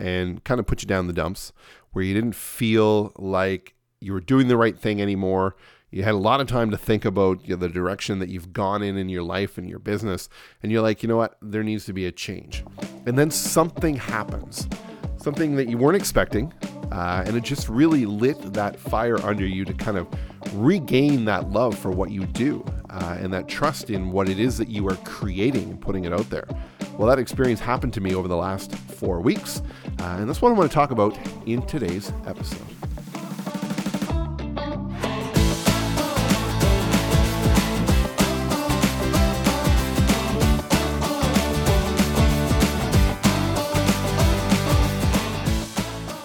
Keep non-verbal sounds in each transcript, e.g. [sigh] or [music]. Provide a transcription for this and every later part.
and kind of put you down the dumps where you didn't feel like you were doing the right thing anymore? You had a lot of time to think about you know, the direction that you've gone in in your life and your business, and you're like, you know what, there needs to be a change. And then something happens, something that you weren't expecting, uh, and it just really lit that fire under you to kind of regain that love for what you do uh, and that trust in what it is that you are creating and putting it out there. Well, that experience happened to me over the last four weeks, uh, and that's what I want to talk about in today's episode.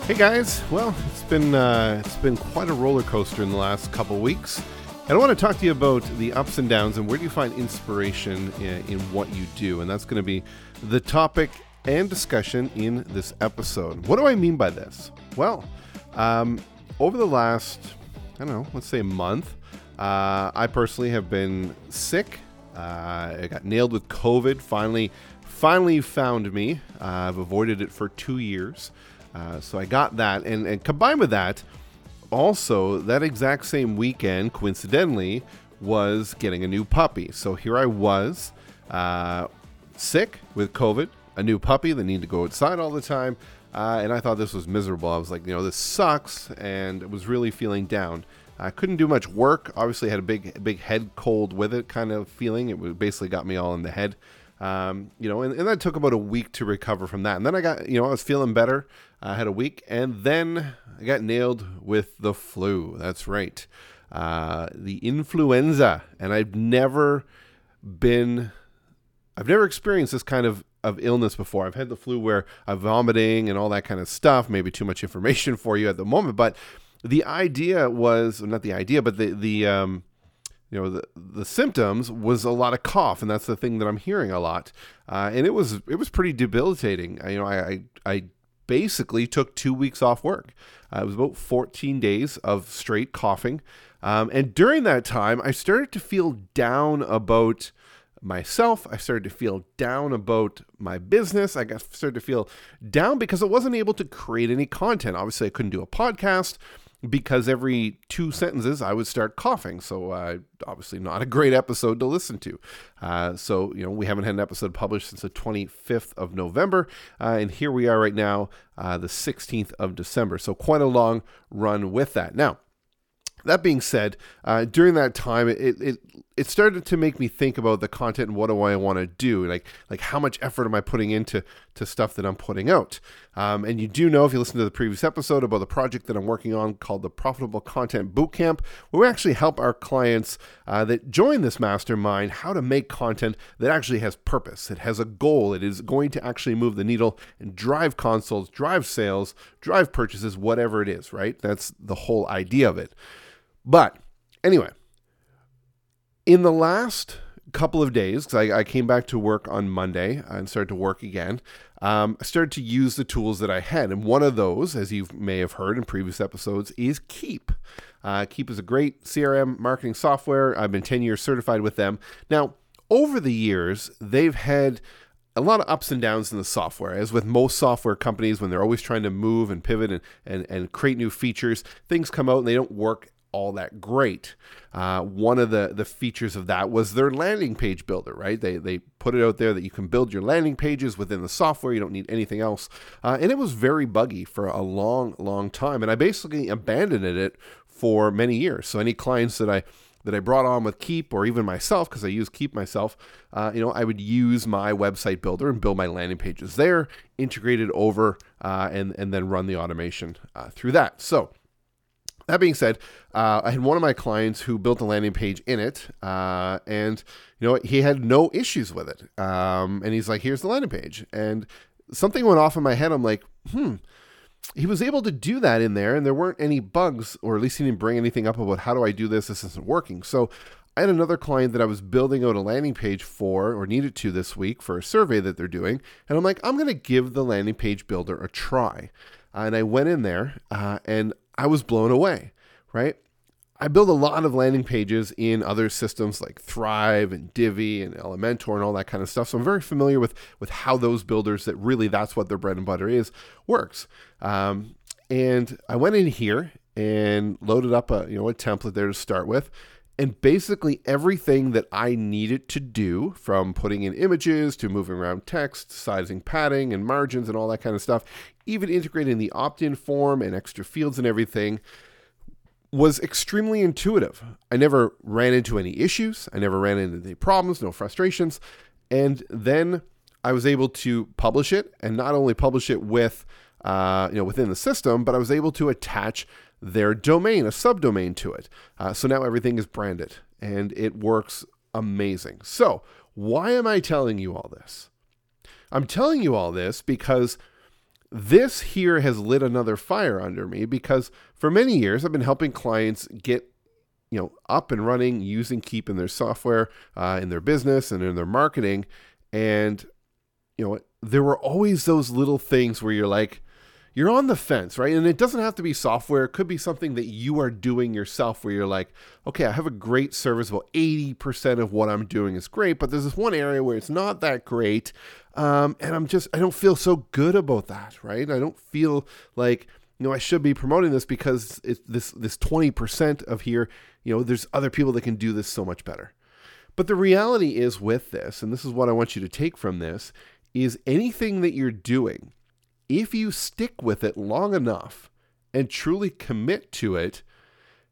Hey guys, well, it's been uh, it's been quite a roller coaster in the last couple weeks, and I want to talk to you about the ups and downs and where do you find inspiration in, in what you do, and that's going to be the topic and discussion in this episode. What do I mean by this? Well, um, over the last I don't know, let's say a month, uh, I personally have been sick. Uh, I got nailed with COVID. Finally, finally found me. Uh, I've avoided it for two years. Uh, so I got that, and, and combined with that, also that exact same weekend, coincidentally, was getting a new puppy. So here I was, uh, sick with COVID, a new puppy that needed to go outside all the time, uh, and I thought this was miserable. I was like, you know, this sucks, and was really feeling down. I couldn't do much work. Obviously, had a big, big head cold with it kind of feeling. It basically got me all in the head. Um, you know, and, and that took about a week to recover from that. And then I got, you know, I was feeling better. I had a week, and then I got nailed with the flu. That's right, uh, the influenza. And I've never been, I've never experienced this kind of of illness before. I've had the flu where I'm vomiting and all that kind of stuff. Maybe too much information [laughs] for you at the moment, but the idea was not the idea, but the the um, you know the the symptoms was a lot of cough, and that's the thing that I'm hearing a lot. Uh, and it was it was pretty debilitating. I, you know, I, I, I basically took two weeks off work. Uh, it was about 14 days of straight coughing, um, and during that time, I started to feel down about myself. I started to feel down about my business. I got started to feel down because I wasn't able to create any content. Obviously, I couldn't do a podcast because every two sentences I would start coughing. So, uh, obviously, not a great episode to listen to. Uh, so, you know, we haven't had an episode published since the 25th of November. Uh, and here we are right now, uh, the 16th of December. So, quite a long run with that. Now, that being said, uh, during that time, it, it it started to make me think about the content and what do I want to do, like like how much effort am I putting into to stuff that I'm putting out. Um, and you do know if you listen to the previous episode about the project that I'm working on called the Profitable Content Bootcamp, where we actually help our clients uh, that join this mastermind how to make content that actually has purpose. It has a goal. It is going to actually move the needle and drive consults, drive sales, drive purchases, whatever it is. Right? That's the whole idea of it. But anyway, in the last couple of days, because I, I, came back to work on Monday and started to work again, um, I started to use the tools that I had. And one of those, as you may have heard in previous episodes, is Keap. Uh, Keap is a great CRM marketing software. I've been 10 years certified with them. Now, over the years, they've had a lot of ups and downs in the software. As with most software companies, when they're always trying to move and pivot and, and, and create new features, things come out and they don't work all that great. Uh, one of the, the features of that was their landing page builder, right? They, they put it out there that you can build your landing pages within the software. You don't need anything else. Uh, and it was very buggy for a long, long time. And I basically abandoned it for many years. So any clients that I that I brought on with Keap or even myself, because I use Keap myself, uh, you know, I would use my website builder and build my landing pages there, integrated over, uh, and and then run the automation uh, through that. So. That being said, uh, I had one of my clients who built a landing page in it, uh, and you know he had no issues with it. Um, and he's like, "Here's the landing page," and something went off in my head. I'm like, "Hmm." he was able to do that in there, and there weren't any bugs, or at least he didn't bring anything up about how do I do this? This isn't working. So I had another client that I was building out a landing page for, or needed to this week for a survey that they're doing, and I'm like, I'm going to give the landing page builder a try. And I went in there, uh, and I was blown away. Right, I build a lot of landing pages in other systems like Thrive and Divi and Elementor and all that kind of stuff. So I'm very familiar with with how those builders that really that's what their bread and butter is works. Um, and I went in here and loaded up a you know a template there to start with. And basically everything that I needed to do, from putting in images to moving around text, sizing padding and margins and all that kind of stuff, even integrating the opt-in form and extra fields and everything, was extremely intuitive. I never ran into any issues. I never ran into any problems, no frustrations. And then I was able to publish it and not only publish it with, uh, you know, within the system, but I was able to attach their domain, a subdomain to it. Uh, so now everything is branded and it works amazing. So, why am I telling you all this? I'm telling you all this because this here has lit another fire under me because for many years I've been helping clients get you know up and running using Keap in their software, uh, in their business, and in their marketing, and you know there were always those little things where you're like, you're on the fence, right? And it doesn't have to be software. It could be something that you are doing yourself where you're like, okay, I have a great service. Well, 80% of what I'm doing is great, but there's this one area where it's not that great. Um, and I'm just, I don't feel so good about that, right? I don't feel like, you know, I should be promoting this because it's this, this 20% of here, you know, there's other people that can do this so much better. But the reality is with this, and this is what I want you to take from this, is anything that you're doing, if you stick with it long enough and truly commit to it,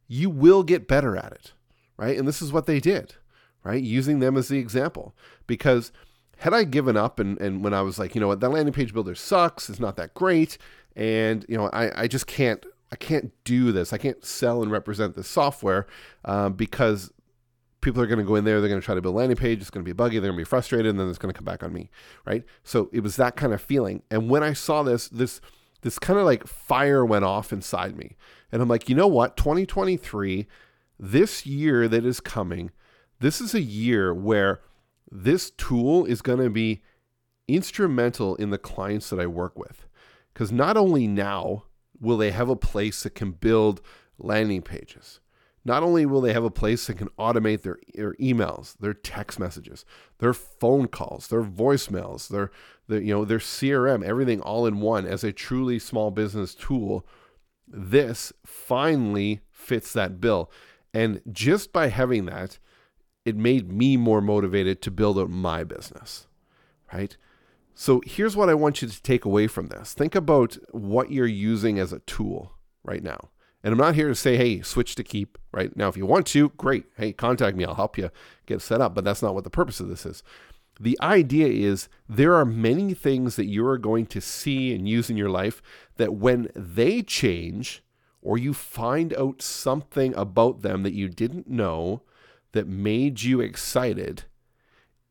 you will get better at it, right? And this is what they did, right? Using them as the example. Because had I given up and, and when I was like, you know what, that landing page builder sucks, it's not that great, and you know, I, I just can't I can't do this. I can't sell and represent this software um, because people are going to go in there, they're going to try to build a landing page, it's going to be buggy, they're going to be frustrated, and then it's going to come back on me, right? So it was that kind of feeling. And when I saw this, this this kind of like fire went off inside me. And I'm like, you know what? 2023, this year that is coming, this is a year where this tool is going to be instrumental in the clients that I work with. Because not only now will they have a place that can build landing pages, not only will they have a place that can automate their, their emails, their text messages, their phone calls, their voicemails, their, their you know their CRM, everything all in one as a truly small business tool. This finally fits that bill. And just by having that, it made me more motivated to build out my business. Right? So here's what I want you to take away from this. Think about what you're using as a tool right now. And I'm not here to say, hey, switch to Keap right now. If you want to, great. Hey, contact me. I'll help you get set up. But that's not what the purpose of this is. The idea is there are many things that you are going to see and use in your life that when they change or you find out something about them that you didn't know that made you excited,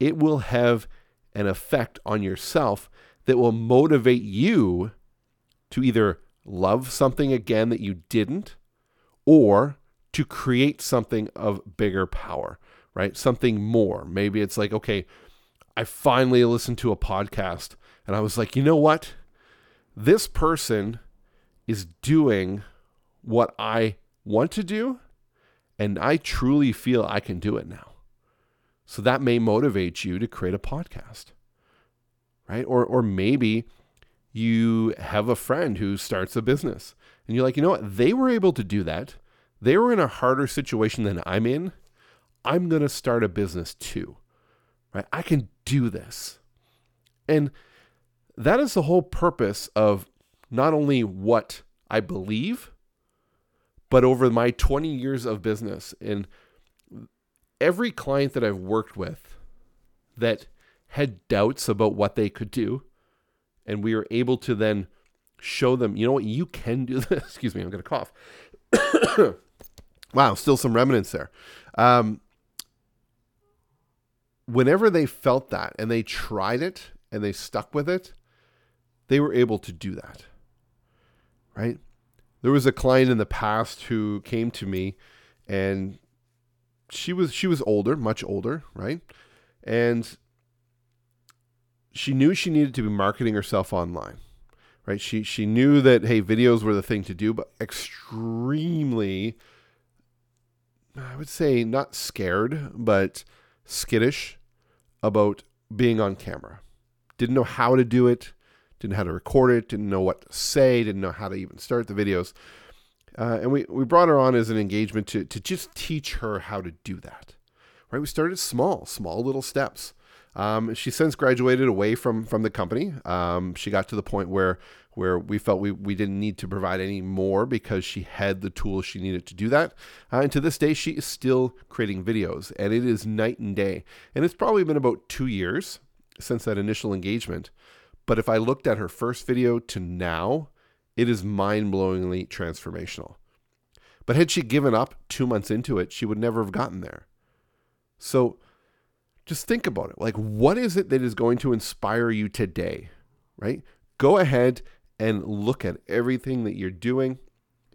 it will have an effect on yourself that will motivate you to either love something again that you didn't, or to create something of bigger power, right? Something more. Maybe it's like, okay, I finally listened to a podcast and I was like, you know what? This person is doing what I want to do, and I truly feel I can do it now. So that may motivate you to create a podcast, right? Or, or maybe you have a friend who starts a business and you're like, you know what? They were able to do that. They were in a harder situation than I'm in. I'm going to start a business too, right? I can do this. And that is the whole purpose of not only what I believe, but over my 20 years of business and every client that I've worked with that had doubts about what they could do, and we were able to then show them, you know what, you can do [laughs] this. Excuse me, I'm going to cough. [coughs] wow, still some remnants there. Um, whenever they felt that and they tried it and they stuck with it, they were able to do that. Right? There was a client in the past who came to me and she was she was older, much older, right? And she knew she needed to be marketing herself online. Right? She she knew that hey, videos were the thing to do, but extremely I would say not scared, but skittish about being on camera. Didn't know how to do it, didn't know how to record it, didn't know what to say, didn't know how to even start the videos. Uh, and we, we brought her on as an engagement to, to just teach her how to do that. Right? We started small, small little steps. Um, she since graduated away from from the company. Um, she got to the point where where we felt we, we didn't need to provide any more because she had the tools she needed to do that. Uh, and to this day, she is still creating videos, and it is night and day. And it's probably been about two years since that initial engagement. But if I looked at her first video to now, it is mind blowingly transformational. But had she given up two months into it, she would never have gotten there. So just think about it. Like, what is it that is going to inspire you today, right? Go ahead and look at everything that you're doing,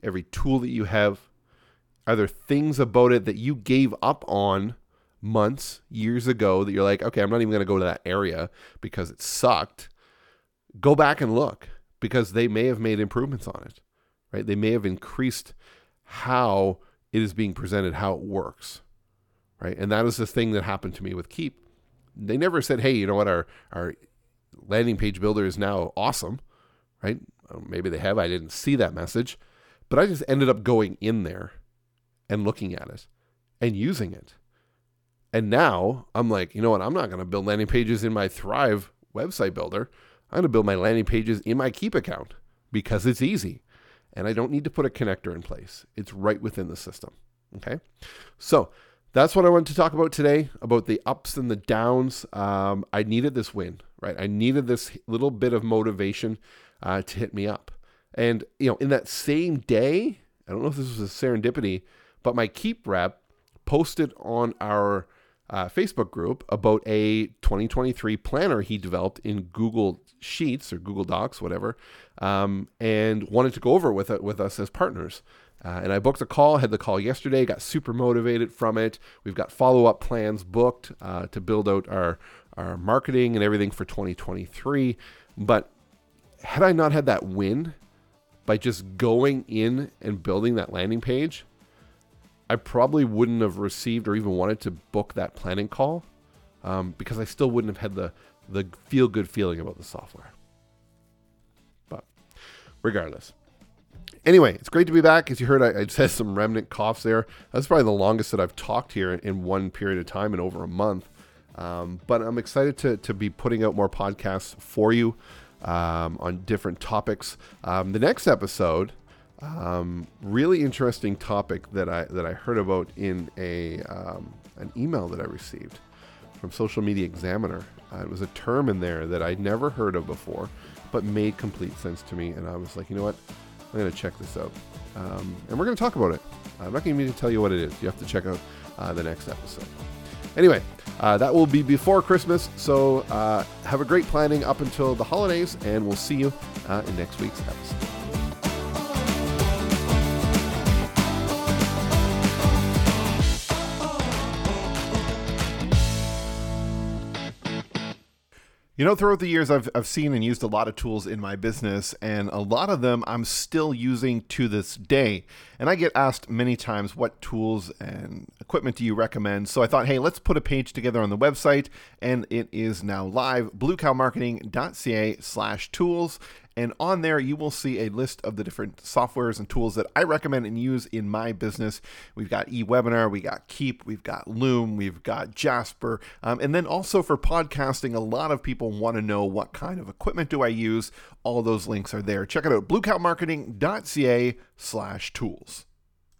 every tool that you have. Are there things about it that you gave up on months, years ago that you're like, okay, I'm not even going to go to that area because it sucked? Go back and look because they may have made improvements on it, right? They may have increased how it is being presented, how it works, right? And that is the thing that happened to me with Keap. They never said, hey, you know what, our, our landing page builder is now awesome right? Maybe they have. I didn't see that message, but I just ended up going in there and looking at it and using it. And now I'm like, you know what? I'm not going to build landing pages in my Thrive website builder. I'm going to build my landing pages in my Keap account because it's easy and I don't need to put a connector in place. It's right within the system. Okay. So that's what I wanted to talk about today about the ups and the downs. Um, I needed this win, right? I needed this little bit of motivation uh, to hit me up. And, you know, in that same day, I don't know if this was a serendipity, but my Keap rep posted on our uh, Facebook group about a 2023 planner he developed in Google Sheets or Google Docs, whatever, um, and wanted to go over with it with us as partners. Uh, and I booked a call, had the call yesterday, got super motivated from it. We've got follow up plans booked uh, to build out our, our marketing and everything for 2023. But had I not had that win by just going in and building that landing page, I probably wouldn't have received or even wanted to book that planning call um, because I still wouldn't have had the, the feel good feeling about the software. But regardless. Anyway, it's great to be back. As you heard, I, I just had some remnant coughs there. That's probably the longest that I've talked here in one period of time in over a month. Um, but I'm excited to, to be putting out more podcasts for you um, on different topics. Um, the next episode, um, really interesting topic that I that I heard about in a um, an email that I received from Social Media Examiner. Uh, it was a term in there that I'd never heard of before, but made complete sense to me, and I was like, you know what, I'm going to check this out, um, and we're going to talk about it. I'm not going to tell you what it is. You have to check out uh, the next episode. Anyway, uh, that will be before Christmas, so uh, have a great planning up until the holidays, and we'll see you uh, in next week's episode. You know, throughout the years, I've, I've seen and used a lot of tools in my business, and a lot of them I'm still using to this day. And I get asked many times, what tools and equipment do you recommend? So I thought, hey, let's put a page together on the website, and it is now live, bluecowmarketing.ca slash tools. And on there, you will see a list of the different softwares and tools that I recommend and use in my business. We've got eWebinar, we got Keap, we've got Loom, we've got Jasper. Um, and then also for podcasting, a lot of people want to know what kind of equipment do I use. All those links are there. Check it out, bluecowmarketing.ca slash tools.